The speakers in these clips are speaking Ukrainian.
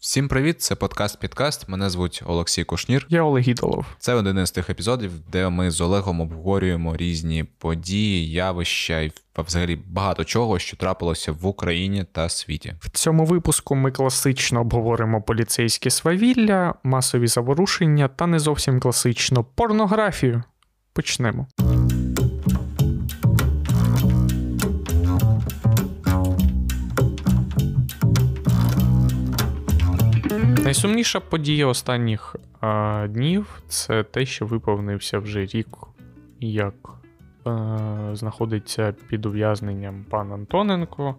Всім привіт, це подкаст Підкаст. Мене звуть Олексій Кушнір. Я Олег Ідолов. Це один із тих епізодів, де ми з Олегом обговорюємо різні події, явища і взагалі багато чого, що трапилося в Україні та світі. В цьому випуску ми класично обговоримо поліцейські свавілля, масові заворушення та не зовсім класично порнографію. Почнемо. Найсумніша подія останніх а, днів це те, що виповнився вже рік, як а, знаходиться під ув'язненням пан Антоненко,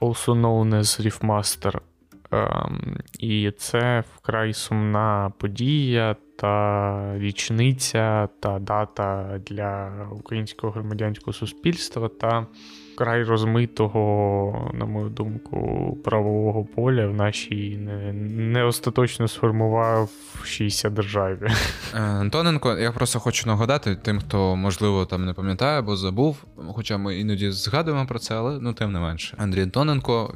also known as Reefmaster. А, і це вкрай сумна подія та річниця та дата для українського громадянського суспільства та вкрай розмитого, на мою думку, правового поля в нашій не, не остаточно сформувавшійся державі. Е, Антоненко, я просто хочу нагадати тим, хто можливо там не пам'ятає або забув. Хоча ми іноді згадуємо про це, але ну тим не менше. Андрій Антоненко.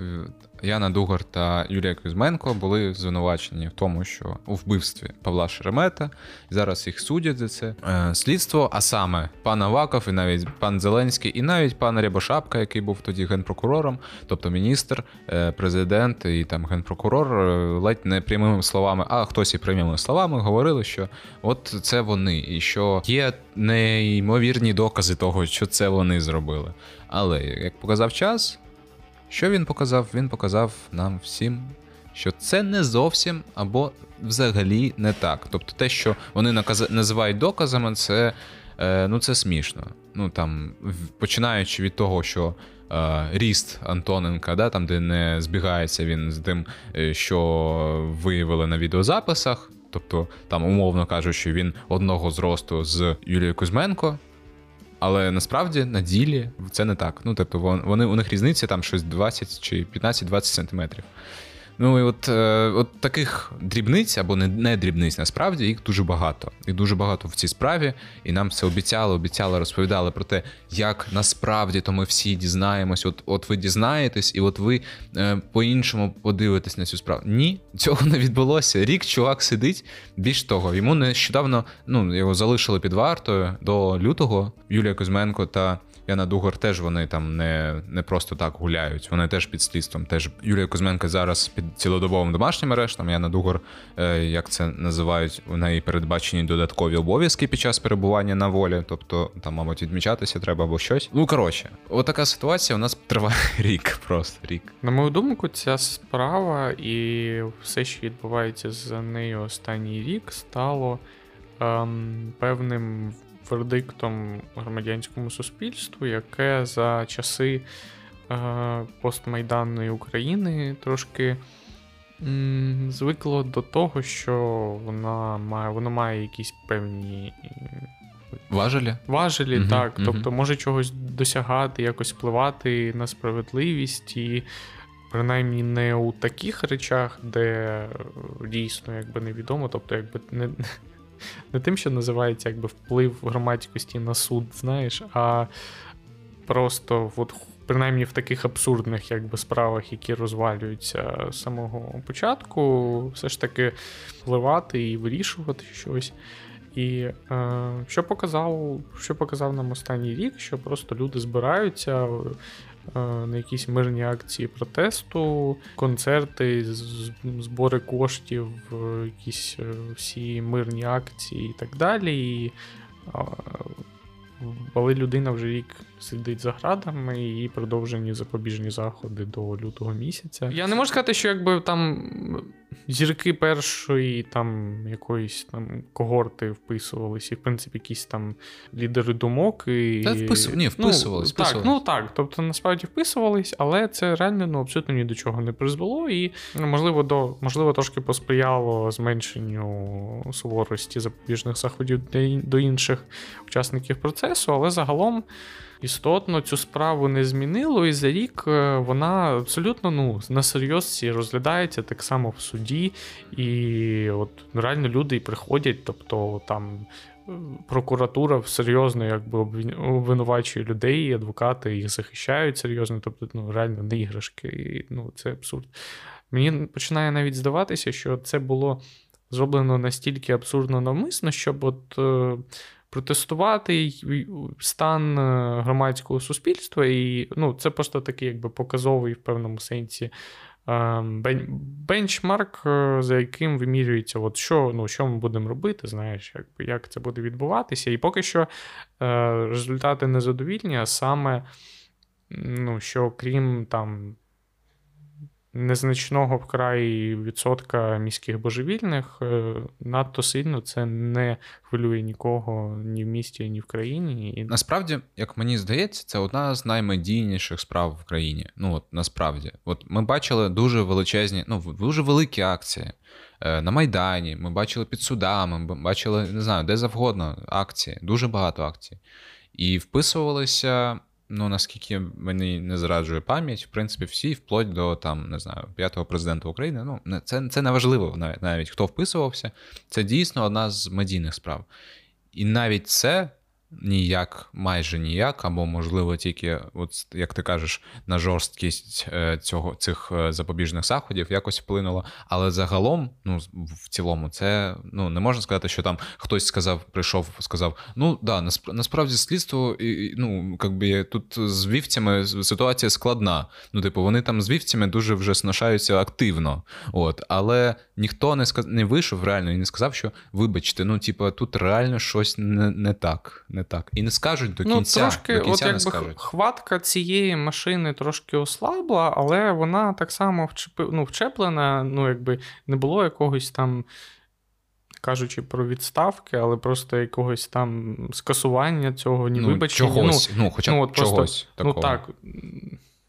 Яна Дугар та Юлія Кузьменко були звинувачені в тому, що у вбивстві Павла Шеремета зараз їх судять за це е, слідство. А саме пан Аваков, і навіть пан Зеленський, і навіть пан Рябошапка, який був тоді генпрокурором, тобто міністр, е, президент і там генпрокурор, е, ледь не прямими словами, а хтось і прямими словами говорили, що от це вони, і що є неймовірні докази того, що це вони зробили. Але як показав час. Що він показав? Він показав нам всім, що це не зовсім або взагалі не так. Тобто те, що вони називають доказами, це е, ну, це смішно. Ну там, Починаючи від того, що е, ріст Антоненка, да, там, де не збігається він з тим, е, що виявили на відеозаписах. Тобто, там, умовно кажучи, він одного зросту з Юлією Кузьменко. Але насправді на ділі це не так. Ну, тобто, вони у них різниця там щось 20 чи 15-20 сантиметрів. Ну і от е, от таких дрібниць або не не дрібниць, насправді їх дуже багато. Їх дуже багато в цій справі, і нам це обіцяли, обіцяли, розповідали про те, як насправді то ми всі дізнаємось. От от ви дізнаєтесь, і от ви е, по-іншому подивитесь на цю справу. Ні, цього не відбулося. Рік чувак сидить. Більш того, йому нещодавно ну його залишили під вартою до лютого Юлія Кузьменко та. Яна Дугор теж вони там не не просто так гуляють, вони теж під слідством. Теж Юлія Кузьменко зараз під цілодобовим домашнім арештом. Яна Дугор, е, як це називають, у неї передбачені додаткові обов'язки під час перебування на волі. Тобто там, мабуть, відмічатися треба або щось. Ну коротше, отака ситуація у нас триває рік, просто рік. На мою думку, ця справа і все, що відбувається за нею останній рік, стало ем, певним вердиктом громадянському суспільству, яке за часи е, постмайданної України трошки м, звикло до того, що вона має, воно має якісь певні. Важелі? Важелі, угу, так. Угу. Тобто може чогось досягати, якось впливати на справедливість і. Принаймні не у таких речах, де дійсно якби невідомо, тобто, якби не не тим, що називається якби вплив громадськості на суд, знаєш, а просто от, принаймні в таких абсурдних якби, справах, які розвалюються з самого початку, все ж таки впливати і вирішувати щось. І е, що показав що показав нам останній рік, що просто люди збираються, на якісь мирні акції протесту, концерти, збори коштів, якісь е, всі мирні акції і так далі. І, але людина вже рік сидить за градами і продовжені запобіжні заходи до лютого місяця. Я не можу сказати, що якби там зірки першої там якоїсь там когорти вписувалися, і в принципі якісь там лідери думок. І... Та впису... Ні, вписувались. Ну, так, ну так. Тобто насправді вписувались, але це реально ну, абсолютно ні до чого не призвело. І ну, можливо, до можливо трошки посприяло зменшенню суворості запобіжних заходів до інших учасників процесу, але загалом істотно цю справу не змінило, і за рік е, вона абсолютно ну, на серйозці розглядається так само в суді. І от реально люди приходять, тобто там. Е, прокуратура серйозно якби обвинувачує людей, і адвокати їх захищають серйозно, тобто ну, реально не іграшки. І, ну, Це абсурд. Мені починає навіть здаватися, що це було зроблено настільки абсурдно навмисно, щоб от е, протестувати стан е, громадського суспільства, і ну, це просто такий якби показовий в певному сенсі е, бенчмарк, е, за яким вимірюється, от що ну, що ми будемо робити, знаєш, якби, як це буде відбуватися. І поки що результати незадовільні, а саме, ну, що крім там незначного вкрай відсотка міських божевільних е, надто сильно це не хвилює нікого ні в місті, ні в країні. Насправді, як мені здається, це одна з наймедійніших справ в країні. Ну от насправді, от ми бачили дуже величезні, ну дуже великі акції. Е, на Майдані, ми бачили під судами, ми бачили, не знаю, де завгодно акції, дуже багато акцій. І вписувалися ну наскільки мені не зраджує пам'ять, в принципі, всі, вплоть до там, не знаю, п'ятого президента України. Ну, це це не важливо навіть, навіть хто вписувався. Це дійсно одна з медійних справ. І навіть це ніяк, майже ніяк, або, можливо, тільки, от як ти кажеш, на жорсткість е, цього цих е, запобіжних заходів якось вплинуло. Але загалом, ну в цілому, це ну не можна сказати, що там хтось сказав, прийшов, сказав: ну да, насправді слідство, ну якби тут з вівцями ситуація складна. Ну, типу, вони там з вівцями дуже вже сношаються активно. От, але ніхто не сказ... не вийшов реально і не сказав, що вибачте, ну типу, тут реально щось не, не так. Не так. І не скажуть до ну, кінця. Ну, трошки, до кінця от не якби скажуть. хватка цієї машини трошки ослабла, але вона так само вчепи, ну, вчеплена, ну, якби не було якогось там. Кажучи про відставки, але просто якогось там скасування цього, ні ну, вибачення. Чогось, ну, ну хоча б ну, от чогось просто, такого. Ну так.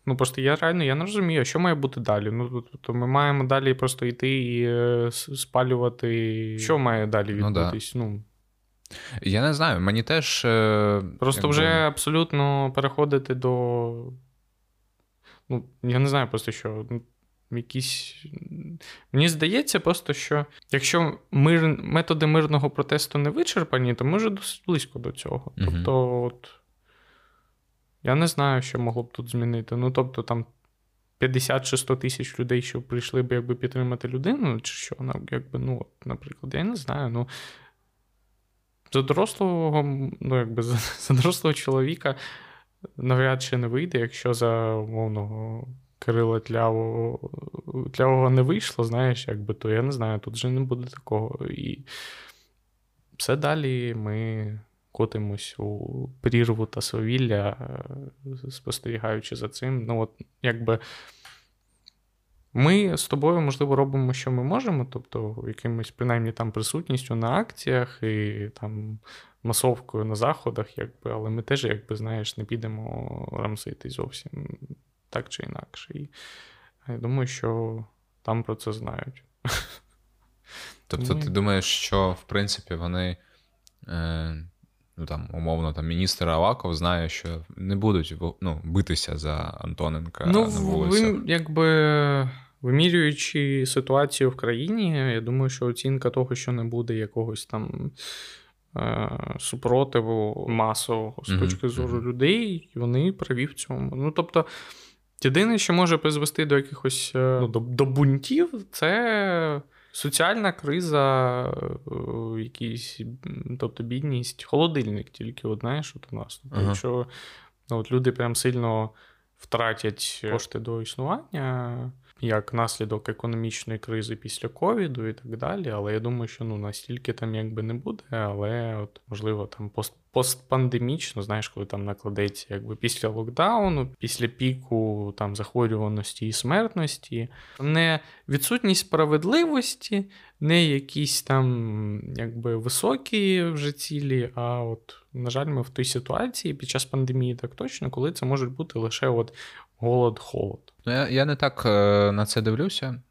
Ну просто я реально я не розумію, що має бути далі. Ну тобто ми маємо далі просто йти і е, спалювати. Що має далі відбутись? Ну, да. ну я не знаю, мені теж. Е, просто якби... вже абсолютно переходити до. Ну, я не знаю просто що. Ну, якісь... Мені здається, просто що якщо мир... методи мирного протесту не вичерпані, то ми вже досить близько до цього. uh Тобто, от, я не знаю, що могло б тут змінити. Ну, тобто, там 50 чи 100 тисяч людей, що прийшли б якби підтримати людину, чи що, якби, ну, от, наприклад, я не знаю. ну, за дорослого, ну, якби за, за дорослого чоловіка навряд чи не вийде, якщо за умовного Кирила Тлявого, Тлявого не вийшло, знаєш, якби, то я не знаю, тут вже не буде такого. І все далі ми котимось у прірву та свавілля, е, спостерігаючи за цим. Ну, от, якби. Ми з тобою, можливо, робимо, що ми можемо, тобто якимось, принаймні, там присутністю на акціях і там масовкою на заходах, якби, але ми теж, якби, знаєш, не підемо рамсити зовсім так чи інакше. І я думаю, що там про це знають. Тобто, ти думаєш, що в принципі вони. Е... Ну, там, умовно, там міністр Аваков знає, що не будуть ну, битися за Антоненка ну, на вулицях. Ви, якби Вимірюючи ситуацію в країні, я думаю, що оцінка того, що не буде якогось там е, супротиву масового з точки зору людей, вони праві в цьому. Ну, тобто, єдине, що може призвести до якихось е, ну, до, до бунтів, це. Соціальна криза, е, якісь, тобто бідність, холодильник тільки, от знаєш, от у нас. Тобто, ага. Якщо ну, от люди прям сильно втратять кошти до існування, як наслідок економічної кризи після ковіду і так далі. Але я думаю, що ну настільки там якби не буде, але от можливо там пост постпандемічно, знаєш, коли там накладеться якби після локдауну, після піку там захворюваності і смертності, не відсутність справедливості, не якісь там якби високі вже цілі. А от, на жаль, ми в той ситуації під час пандемії так точно, коли це може бути лише от голод-холод. Ну, я я не так е, на це дивлюся.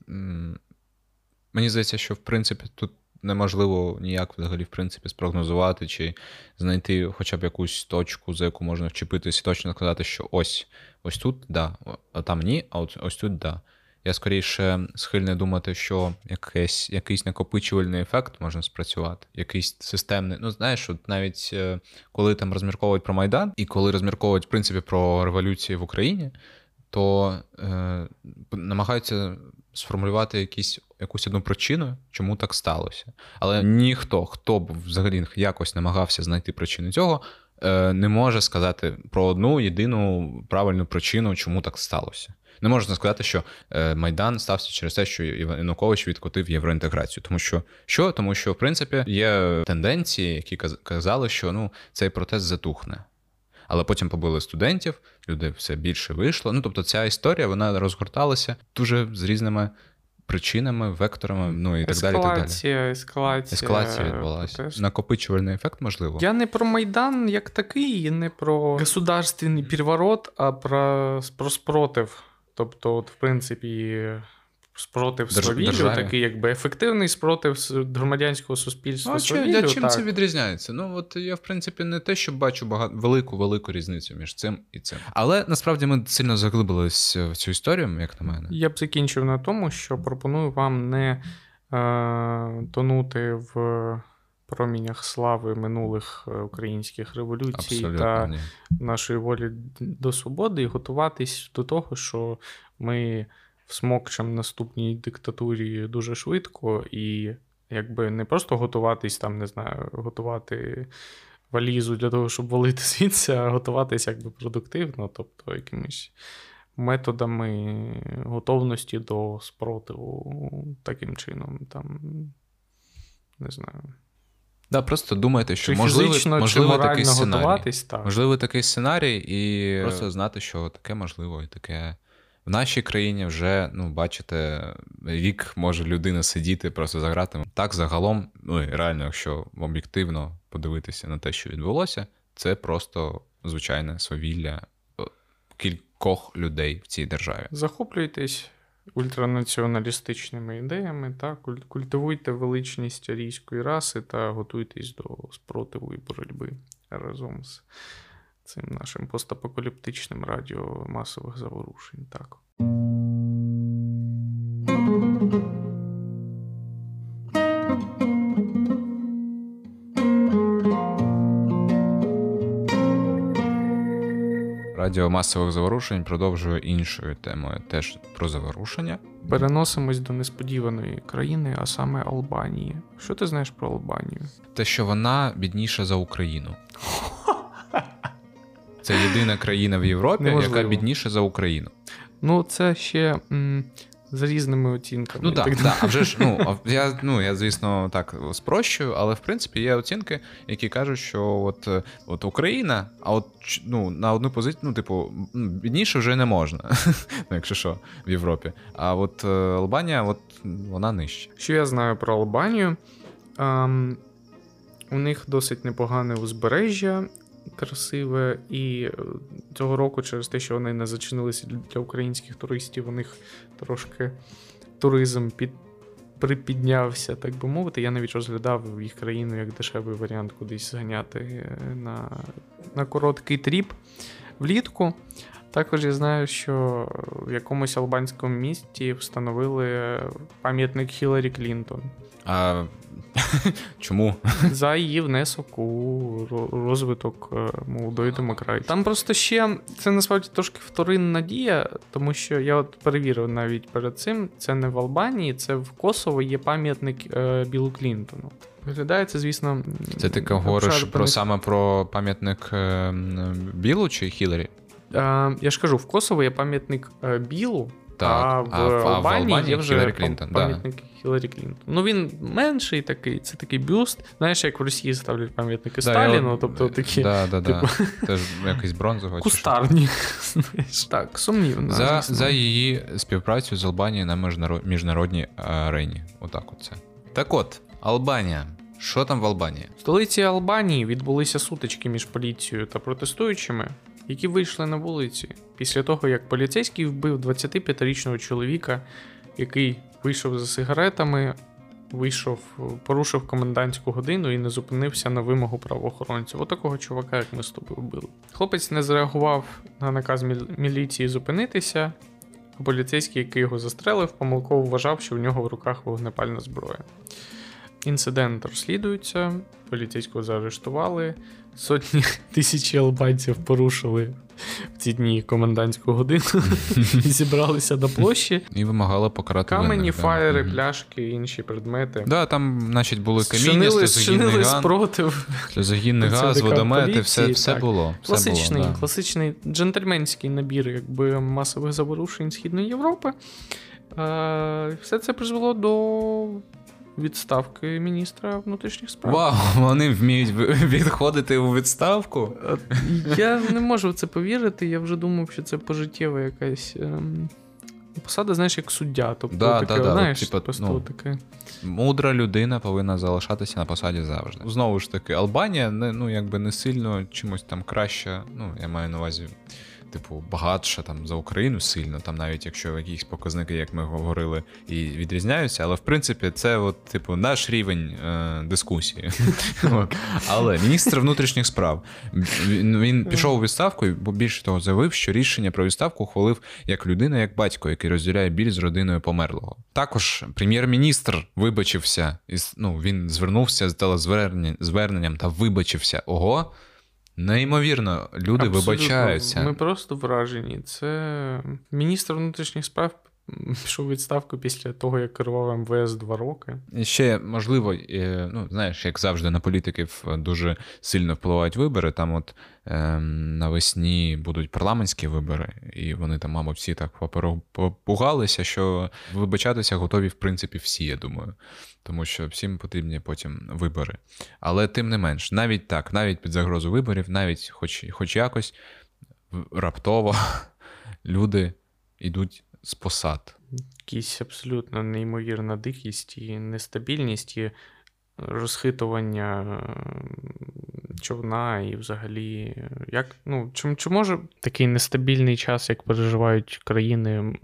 Мені здається, що в принципі тут неможливо ніяк взагалі в принципі спрогнозувати чи знайти хоча б якусь точку, за яку можна вчепитися, і точно сказати, що ось ось тут да, а там ні, а от ось тут да. Я скоріше схильний думати, що якийсь якийсь накопичувальний ефект можна спрацювати, якийсь системний. Ну, знаєш, от навіть е, коли там розмірковують про Майдан, і коли розмірковують в принципі про революцію в Україні, то е, намагаються сформулювати якісь, якусь одну причину, чому так сталося. Але ніхто, хто б взагалі якось намагався знайти причину цього, е, не може сказати про одну єдину правильну причину, чому так сталося. Не можна сказати, що е, Майдан стався через те, що Янукович відкотив євроінтеграцію. Тому що що? Тому що, в принципі, є тенденції, які казали, що ну цей протест затухне. Але потім побили студентів, люди все більше вийшло. Ну тобто, ця історія вона розгорталася дуже з різними причинами, векторами, ну і так далі. далі. Ескалація Ескалація відбулася. Накопичувальний ефект, можливо. Я не про Майдан як такий, не про государственний переворот, а про, про спротив. Тобто, от, в принципі, спротив Держ... свавіллю, державі. такий якби ефективний спротив громадянського суспільства. Ну, свавіллю, чим так. це відрізняється? Ну от я, в принципі, не те, що бачу багато велику велику різницю між цим і цим. Але насправді ми сильно заглибились в цю історію, як на мене. Я б закінчив на тому, що пропоную вам не е, тонути в. Промінях слави минулих е, українських революцій Абсолютно, та ні. нашої волі до свободи, і готуватись до того, що ми всмокчем наступній диктатурі дуже швидко, і якби не просто готуватись там, не знаю, готувати валізу для того, щоб валити звідси, а готуватись якби продуктивно, тобто якимись методами готовності до спротиву таким чином, там, не знаю. Да, просто думайте, що чи можливо, фізично, можливо чи такий сценарій. Так. Можливо, такий сценарій, і просто знати, що таке можливо, і таке в нашій країні вже, ну, бачите, рік може людина сидіти просто за гратами. Так, загалом, ну і реально, якщо об'єктивно подивитися на те, що відбулося, це просто звичайне свавілля е, кількох людей в цій державі. Захоплюйтесь ультранаціоналістичними ідеями, та культивуйте величність арійської раси та готуйтесь до спротиву і боротьби разом з цим нашим постапокаліптичним радіо масових заворушень. Так. Радіо масових заворушень продовжує іншою темою, теж про заворушення. Переносимось до несподіваної країни, а саме Албанії. Що ти знаєш про Албанію? Те, що вона бідніша за Україну. Це єдина країна в Європі, Неможливо. яка бідніша за Україну. Ну, це ще м, з різними оцінками. Ну так, так, а вже ж ну я ну я звісно так спрощую, але в принципі є оцінки, які кажуть, що от от Україна, а от ну на одну позицію, ну типу, бідніше вже не можна, ну якщо що, в Європі. А от е, Албанія, от вона нижче. Що я знаю про Албанію? Um, у них досить непогане узбережжя, красиве, і е, цього року, через те, що вони не зачинилися для українських туристів, у них трошки туризм під. Припіднявся, так би мовити. Я навіть розглядав їх країну як дешевий варіант кудись зганяти е, на на короткий тріп влітку. Також я знаю, що в якомусь албанському місті встановили пам'ятник Хіларі Клінтон. А Чому? За її внесок у розвиток е, молодої демократії. Там просто ще це насправді трошки вторинна дія, тому що я от перевірив навіть перед цим. Це не в Албанії, це в Косово є пам'ятник е, Білу Клінтону. Виглядає це, звісно. Це ти говориш про саме про пам'ятник е, Білу чи Хіларі? Я ж кажу, в Косово є пам'ятник Білу. Так, а в, а, в Албанії є вже Хіларі Клінтон. Пам'ятник да. Хіларі Клінтон. Ну він менший такий, це такий бюст. Знаєш, як в Росії ставлять пам'ятники да, Сталіну, я... тобто такі. Да, да, типу... Теж якийсь бронзовий. Кустарні. Так, сумнівно. За за її співпрацю з Албанією на міжнародній арені. Отак от це. Так от, Албанія. Що там в Албанії? В столиці Албанії відбулися сутички між поліцією та протестуючими які вийшли на вулиці після того, як поліцейський вбив 25-річного чоловіка, який вийшов за сигаретами, вийшов, порушив комендантську годину і не зупинився на вимогу правоохоронців. Отакого чувака, як ми з тобою вбили. Хлопець не зреагував на наказ міліції зупинитися. а Поліцейський, який його застрелив, помилково вважав, що в нього в руках вогнепальна зброя. Інцидент розслідується, поліцейського заарештували, сотні тисячі албанців порушили в ці дні комендантську годину і зібралися на площі. І вимагала покарати Камені, фаєри, пляшки, інші предмети. Да, там, значить, були каміння, сльозогінний спротив. сльозогінний газ, водомети, все, все було. Класичний, класичний джентльменський набір якби, масових заворушень Східної Європи. Е, все це призвело до відставки міністра внутрішніх справ. Вау, вони вміють відходити у відставку. Я не можу в це повірити. Я вже думав, що це пожиттєва якась. ем, Посада, знаєш, як суддя. Тобто, Да, таке, да, да, знаєш, типа, просто ну, таке. Мудра людина повинна залишатися на посаді завжди. Знову ж таки, Албанія не, ну, якби не сильно чимось там краще. Ну, я маю на увазі, типу, багатша там за Україну сильно, там навіть якщо якісь показники, як ми говорили, і відрізняються, але в принципі це, от, типу, наш рівень е, дискусії. Але міністр внутрішніх справ він, пішов у відставку, і бо більше того заявив, що рішення про відставку ухвалив як людина, як батько, який розділяє біль з родиною померлого. Також прем'єр-міністр вибачився, ну, він звернувся з телезверненням та вибачився. Ого. Неймовірно, люди Абсолютно. вибачаються. Ми просто вражені. Це міністр внутрішніх справ пішов відставку після того, як керував МВС два роки. І Ще можливо, ну знаєш, як завжди на політиків дуже сильно впливають вибори. Там, от ем, навесні будуть парламентські вибори, і вони там, мабуть, всі так попугалися, що вибачатися готові, в принципі, всі, я думаю. Тому що всім потрібні потім вибори. Але тим не менш, навіть так, навіть під загрозу виборів, навіть хоч, хоч якось раптово люди йдуть з посад. Якісь абсолютно неймовірна дикість і нестабільність, і розхитування човна, і взагалі, як ну чи, чи може такий нестабільний час, як переживають країни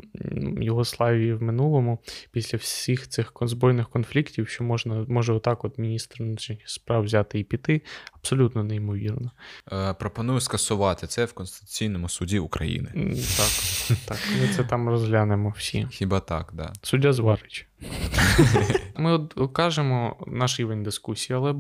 Югославії в минулому, після всіх цих збройних конфліктів, що можна може отак, от міністр внутрішніх справ взяти і піти, абсолютно неймовірно. Е, пропоную скасувати це в Конституційному суді України. Так, так, ми це там розглянемо всі. Хіба так, да. Суддя Зварич. Ми от кажемо наш рівень дискусії, але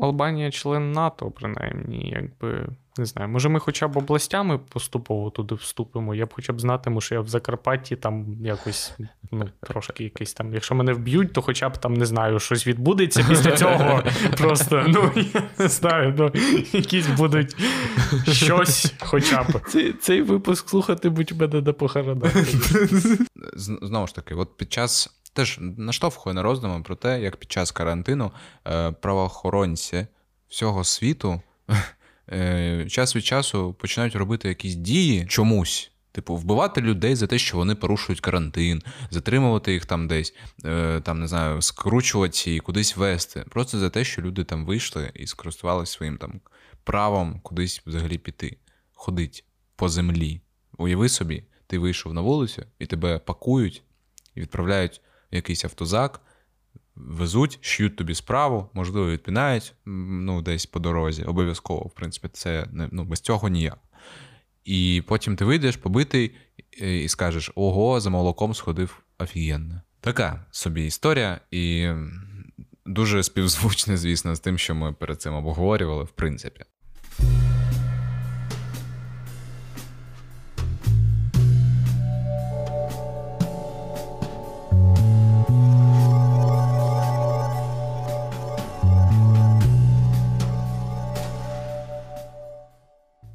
Албанія член НАТО, принаймні, якби. Не знаю, може ми хоча б областями поступово туди вступимо. Я б хоча б знатиму, що я в Закарпатті там якось, ну, трошки якийсь там. Якщо мене вб'ють, то хоча б там не знаю, щось відбудеться після цього. Просто, ну, я не знаю, ну, якісь будуть щось хоча б. Цей, цей випуск слухати будь мене на похоронах. З- Знову ж таки, от під час теж наштовхує на роздуми про те, як під час карантину е, правоохоронці всього світу е, час від часу починають робити якісь дії чомусь. Типу, вбивати людей за те, що вони порушують карантин, затримувати їх там десь, е, там не знаю, скручувати і кудись вести. Просто за те, що люди там вийшли і скористувалися своїм там правом кудись взагалі піти, ходить по землі. Уяви собі, ти вийшов на вулицю і тебе пакують і відправляють якийсь автозак, везуть, ш'ють тобі справу, можливо, відпінають ну, десь по дорозі. Обов'язково, в принципі, це не, ну, без цього ніяк. І потім ти вийдеш побитий е, і скажеш: ого, за молоком сходив офігенно. Така собі історія, і дуже співзвучне, звісно, з тим, що ми перед цим обговорювали, в принципі.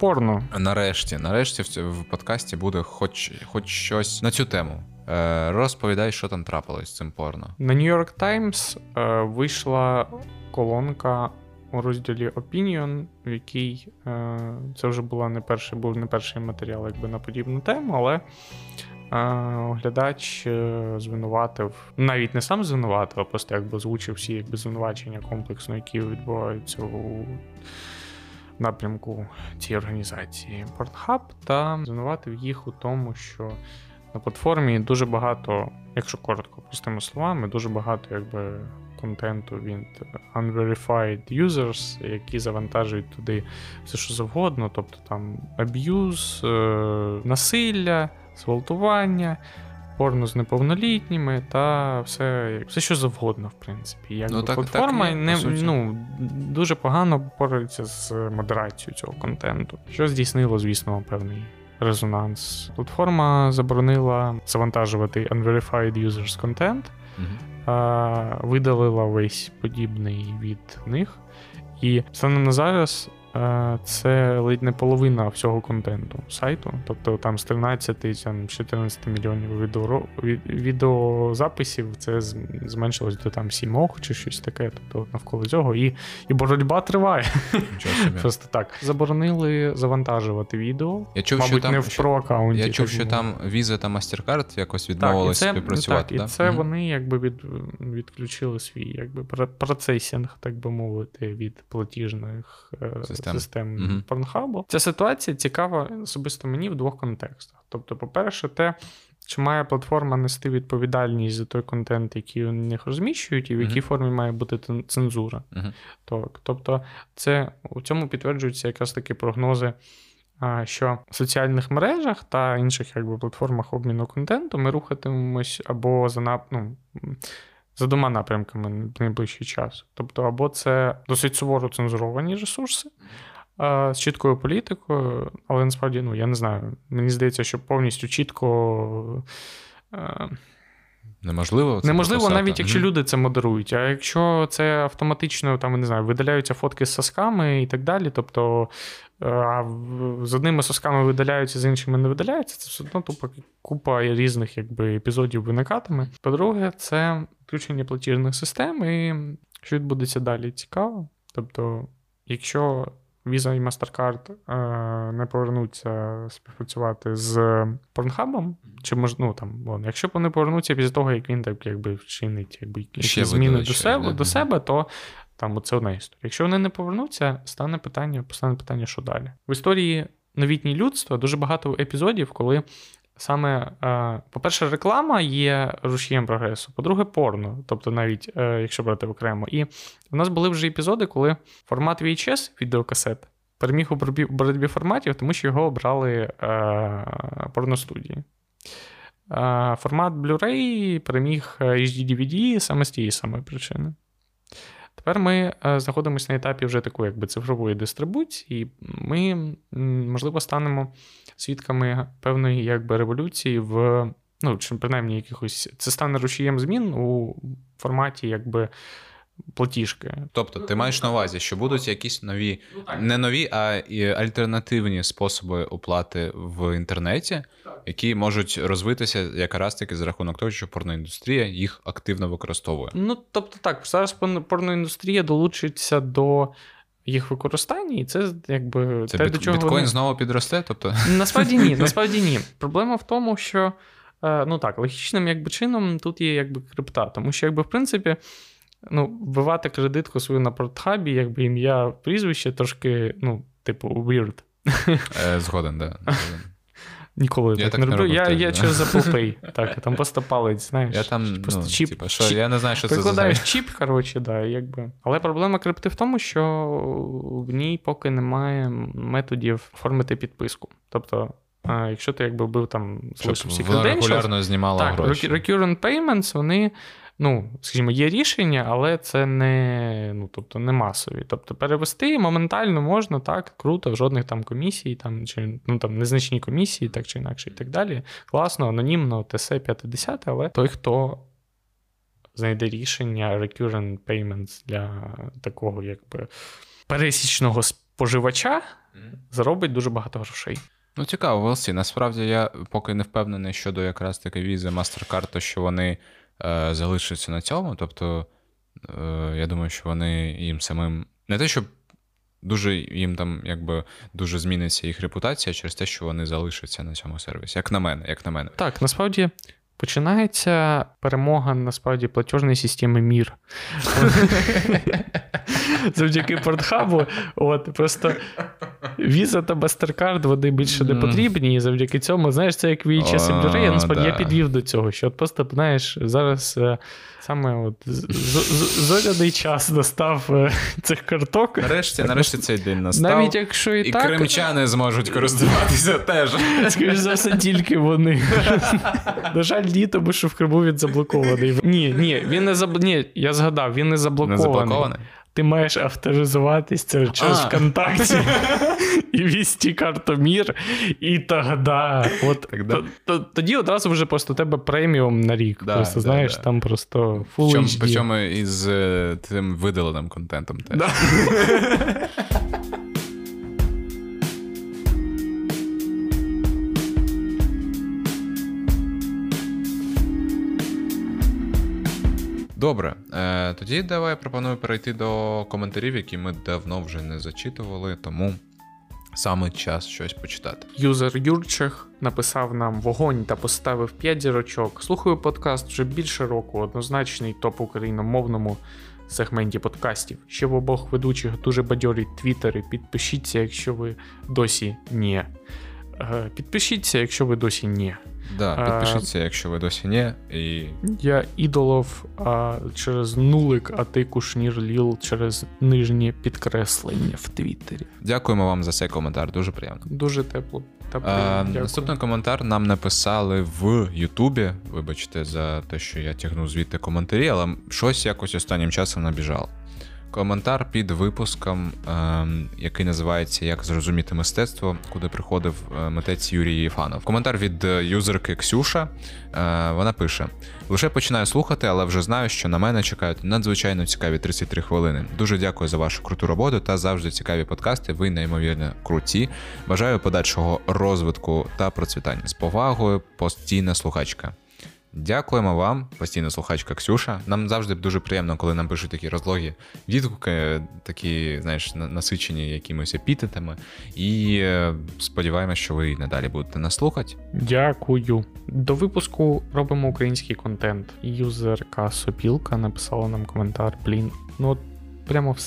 Порно. Нарешті, нарешті в, в подкасті буде хоч, хоч щось на цю тему. Е, розповідай, що там трапилось з цим порно. На New York Times е, вийшла колонка у розділі Opinion, в якій е, це вже була не перший, був не перший матеріал якби на подібну тему, але оглядач звинуватив, навіть не сам звинуватив, а просто якби озвучив всі якби звинувачення комплексно, які відбуваються у напрямку цієї організації Pornhub, та звинуватив їх у тому, що на платформі дуже багато, якщо коротко, простими словами, дуже багато якби контенту від unverified users, які завантажують туди все, що завгодно, тобто там аб'юз, е, насилля, зґвалтування, порно з неповнолітніми та все, все що завгодно, в принципі. Якби Ну, так- платформа так не ну, дуже погано порається з модерацією цього контенту, що здійснило, звісно, певний. Резонанс. Платформа заборонила завантажувати unverified users content, Мгм. а, видалила весь подібний від них. І станом на зараз це ледь не половина всього контенту сайту. Тобто там з 13 там, 14 мільйонів відео, від- відеозаписів це зменшилось до там 7 чи щось таке. Тобто навколо цього. І, і боротьба триває. Собі. Просто так. Заборонили завантажувати відео. Я чув, Мабуть, що там, не в що- про аккаунті. я чув, що там. Visa та MasterCard якось Так, це, співпрацювати. так, і це вони якби від, відключили свій якби, пр- процесінг, так би мовити, від платіжних е, Систем. систем, Мгм. Pornhub. Ця ситуація цікава особисто мені в двох контекстах. Тобто, по-перше, те, чи має платформа нести відповідальність за той контент, який у них розміщують, і в якій формі має бути цензура. Мгм. Так, тобто, це у цьому підтверджуються якраз таки прогнози. Що в соціальних мережах та інших якби, платформах обміну контенту ми рухатимемось або за нап... ну, за двома напрямками в найближчий час. Тобто, або це досить суворо цензуровані ресурси а, з чіткою політикою, але насправді, ну, я не знаю, мені здається, що повністю чітко. е, Неможливо. це Неможливо, прописати. навіть якщо Мгм. люди це модерують. А якщо це автоматично, там, не знаю, видаляються фотки з сосками і так далі. Тобто а з одними сосками видаляються, з іншими не видаляються, це все одно тупо купа різних якби, епізодів виникатиме. По-друге, це включення платіжних систем, і що відбудеться далі, цікаво. Тобто, якщо Visa і MasterCard е, не повернуться співпрацювати з Pornhub, чи мож, ну, там, ладно, якщо вони повернуться після того, як він так якби вчинить якби, якісь Ще зміни до себе, до себе, то там це одна історія. Якщо вони не повернуться, стане питання, постане питання, що далі. В історії новітнє людства дуже багато епізодів, коли саме, е, по-перше, реклама є рушієм прогресу, по-друге, порно, тобто навіть е, якщо брати окремо. І у нас були вже епізоди, коли формат VHS відеокасет переміг у боротьбі, форматів, тому що його обрали е, порностудії. Формат Blu-ray переміг е, HD-DVD саме з тієї самої причини. Тепер ми е, знаходимося на етапі вже такої якби цифрової дистрибуції, ми, можливо, станемо свідками певної якби, революції в, ну, чи принаймні якихось. Це стане рушієм змін у форматі якби, платіжки. Тобто, ти маєш на увазі, що будуть якісь нові, не нові, а і альтернативні способи оплати в інтернеті, які можуть розвитися якраз таки за рахунок того, що порноіндустрія їх активно використовує. Ну, тобто так, зараз порно- порноіндустрія долучиться до їх використання, і це якби Це те, біт, до чого біткоін вони... знову підросте. Тобто, Насправді ні, насправді ні. Проблема в тому, що е, ну так, логічним якби чином тут є якби крипта, тому що, якби, в принципі, ну, вбивати кредитку свою на портхабі, якби ім'я прізвище трошки, ну, типу, weird. е, згоден, да. згоден. Ніколи Я так, так не роблю. Я, теж, я да. через Apple Pay. Так, там просто палець, знаєш. Я там, просто ну, чіп, типа, що, чіп- я не знаю, що це за Прикладаєш чіп, коротше, да, якби. Але проблема крипти в тому, що в ній поки немає методів оформити підписку. Тобто, а, якщо ти якби був там залишив всі вона регулярно знімала так, гроші. recurrent payments, вони, ну, скажімо, є рішення, але це не, ну, тобто, не масові. Тобто перевести моментально можна, так, круто, жодних там комісій, там, чи ну, там, незначні комісії, так чи інакше, і так далі. Класно, анонімно, ТС 50, але той, хто знайде рішення recurrent payments для такого, якби пересічного споживача, заробить дуже багато грошей. Ну, цікаво, Велсі. Насправді я поки не впевнений щодо якраз таки візи MasterCard, то що вони залишаться на цьому. Тобто, е, я думаю, що вони їм самим не те, щоб дуже їм там якби дуже зміниться їх репутація через те, що вони залишаться на цьому сервісі. Як на мене, як на мене. Так, насправді починається перемога насправді платіжної системи Мір. Завдяки портхабу. От, просто Віза та Мастеркард вони більше не потрібні, і завдяки цьому, знаєш, це як VHS і Blu-ray, я насправді я підвів до цього, що от просто, знаєш, зараз е, саме от зоряний час настав е, цих карток. Нарешті, нарешті цей день настав. Навіть якщо і, і кримчани зможуть користуватися теж. Скоріше за все, тільки вони. На жаль, ні, тому що в Криму він заблокований. Ні, ні, він не заб... Ні, я згадав, він не заблокований. Не заблокований? Ти маєш авторизуватись це через а. ВКонтакті і вести картомір, і тогда. От, тоді одразу вже просто тебе преміум на рік. Да, просто да, знаєш, да. там просто Full HD. Причому із е, тим видаленим контентом теж. Добре, е, тоді давай пропоную перейти до коментарів, які ми давно вже не зачитували, тому саме час щось почитати. Юзер Юрчех написав нам вогонь та поставив 5 зірочок. Слухаю подкаст вже більше року, однозначний топ україномовному сегменті подкастів. Ще в обох ведучих дуже бадьорі твіттери. Підпишіться, якщо ви досі ні. Е, підпишіться, якщо ви досі ні. Да, Підпишіться, а, якщо ви досі ні. І... Я ідолов а, через нулик, а ти кушнір ліл через нижнє підкреслення в Твіттері. Дякуємо вам за цей коментар, дуже приємно. Дуже тепло. Та а, наступний коментар нам написали в Ютубі. Вибачте за те, що я тягну звідти коментарі, але щось якось останнім часом набіжало коментар під випуском, ем, який називається Як зрозуміти мистецтво, куди приходив е, митець Юрій Єфанов. Коментар від е, юзерки Ксюша. Е, вона пише: лише починаю слухати, але вже знаю, що на мене чекають надзвичайно цікаві 33 хвилини. Дуже дякую за вашу круту роботу та завжди цікаві подкасти. Ви неймовірно круті. Бажаю подальшого розвитку та процвітання з повагою. Постійна слухачка. Дякуємо вам, постійна слухачка Ксюша. Нам завжди дуже приємно, коли нам пишуть такі розлоги, відгуки, такі, знаєш, насичені якимось епітетами. І е, сподіваємося, що ви надалі будете нас слухати. Дякую. До випуску робимо український контент. Юзерка Сопілка написала нам коментар. Блін, ну от прямо в.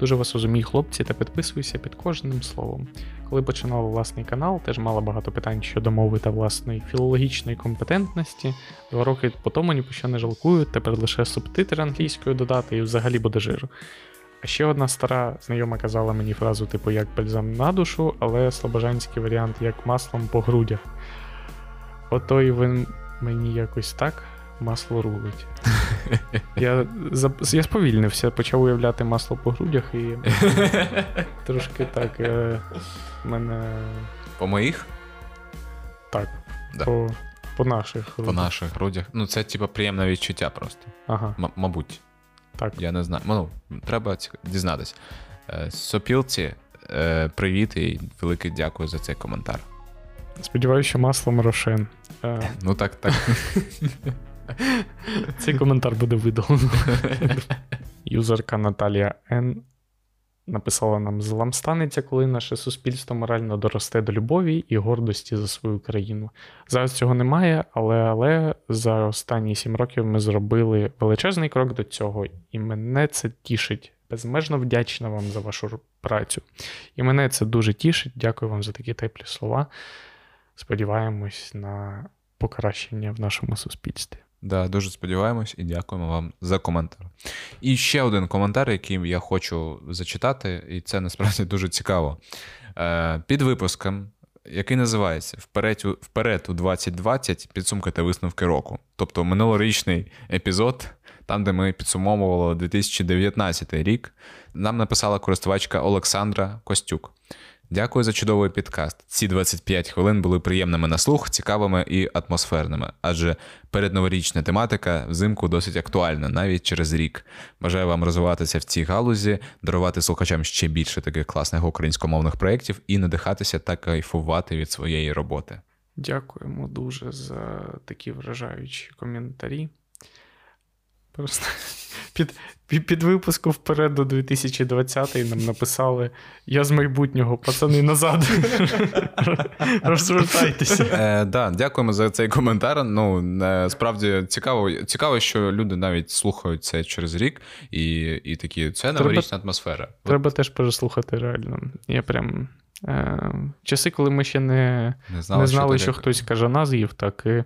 Дуже вас розумію, хлопці, та підписуюся під кожним словом. Коли починала власний канал, теж мала багато питань щодо мови та власної філологічної компетентності. Два роки по тому ні по що не жалкую, тепер лише субтитри англійською додати і взагалі буде жир. А ще одна стара знайома казала мені фразу, типу, як бальзам на душу, але слобожанський варіант як маслом по грудях. Ото і він мені якось так масло рулить. Я я сповільнився, почав уявляти масло по грудях і трошки так. Е, мене... По моїх? Так. Да. По по наших грудях. По наших грудях. Ну, це, типу, приємне відчуття просто. Ага. М- мабуть. Так. Я не знаю. Ну, Треба дізнатися. Е, Сопілці, е, привіт і велике дякую за цей коментар. Сподіваюся, що маслом рошен. Ну так, так. Цей коментар буде видалено. Юзерка Наталія Н. Написала нам: злам станеться, коли наше суспільство морально доросте до любові і гордості за свою країну. Зараз цього немає, але але за останні сім років ми зробили величезний крок до цього, і мене це тішить. Безмежно вдячна вам за вашу працю. І мене це дуже тішить. Дякую вам за такі теплі слова. Сподіваємось на покращення в нашому суспільстві. Да, Дуже сподіваємось і дякуємо вам за коментар. І ще один коментар, який я хочу зачитати, і це насправді дуже цікаво. Е, Під випуском, який називається Вперед у, Вперед у 2020 підсумки та висновки року. Тобто минулорічний епізод, там, де ми підсумовували 2019 рік, нам написала користувачка Олександра Костюк. Дякую за чудовий підкаст. Ці 25 хвилин були приємними на слух, цікавими і атмосферними, адже передноворічна тематика взимку досить актуальна навіть через рік. Бажаю вам розвиватися в цій галузі, дарувати слухачам ще більше таких класних українськомовних проєктів і надихатися та кайфувати від своєї роботи. Дякуємо дуже за такі вражаючі коментарі. Просто під, під, під випуску вперед до 2020 нам написали: Я з майбутнього, пацани назад. Розвертайтеся. Е, да, Дякуємо за цей коментар. Ну, е, справді цікаво, цікаво, що люди навіть слухають це через рік, і і такі це новорічна атмосфера. Треба От. теж переслухати реально. Я прям. Е, Часи, коли ми ще не не знали, не знали що, що хтось кажана з'їв, так і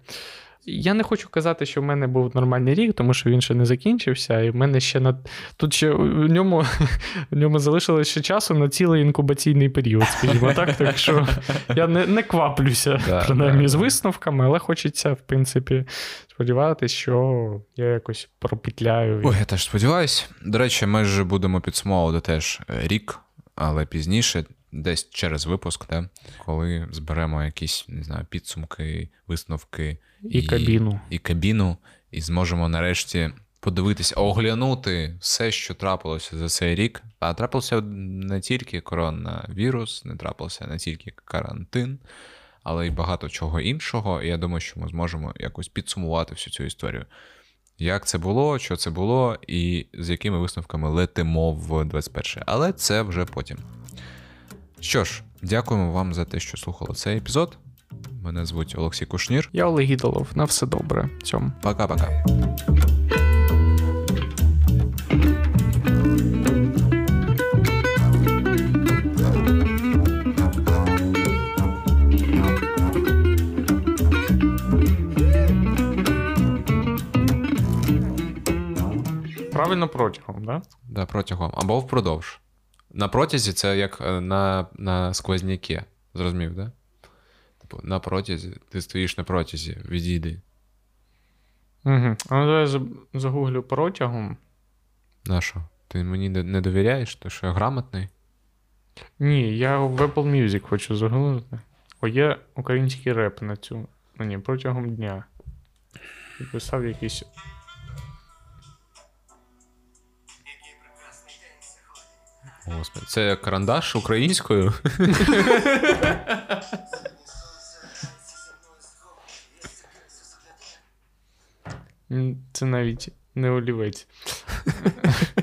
я не хочу казати, що в мене був нормальний рік, тому що він ще не закінчився, і в мене ще на тут ще в ньому в ньому залишилось ще часу на цілий інкубаційний період, скажімо так. Так що я не не кваплюся, да, принаймні, да, з висновками, але хочеться, в принципі, сподіватися, що я якось пропетляю. Ой, я теж сподіваюся. До речі, ми ж будемо підсумовувати теж рік, але пізніше десь через випуск, да, коли зберемо якісь не знаю, підсумки, висновки і, і кабіну. І кабіну, і зможемо нарешті подивитися, оглянути все, що трапилося за цей рік. А трапився не тільки коронавірус, не трапився не тільки карантин, але й багато чого іншого. І я думаю, що ми зможемо якось підсумувати всю цю історію. Як це було, що це було, і з якими висновками летимо в 21 Але це вже потім. Що ж, дякуємо вам за те, що слухали цей епізод. Мене звуть Олексій Кушнір. Я Олег Гідолов. На все добре. Цьому. Пока-пока. Правильно протягом, так? Да? Да, протягом. Або впродовж. На протязі це як е, на на сквозняки. Зрозумів, да? Типу, на протязі. Ти стоїш на протязі, відійди. Угу. А ну я загуглю протягом. На що? Ти мені не довіряєш, то що я грамотний? Ні, я в Apple Music хочу загуглити. О, є український реп на цю. Ну, ні, протягом дня. Писав якийсь Господи, це карандаш українською. Це навіть не олівець.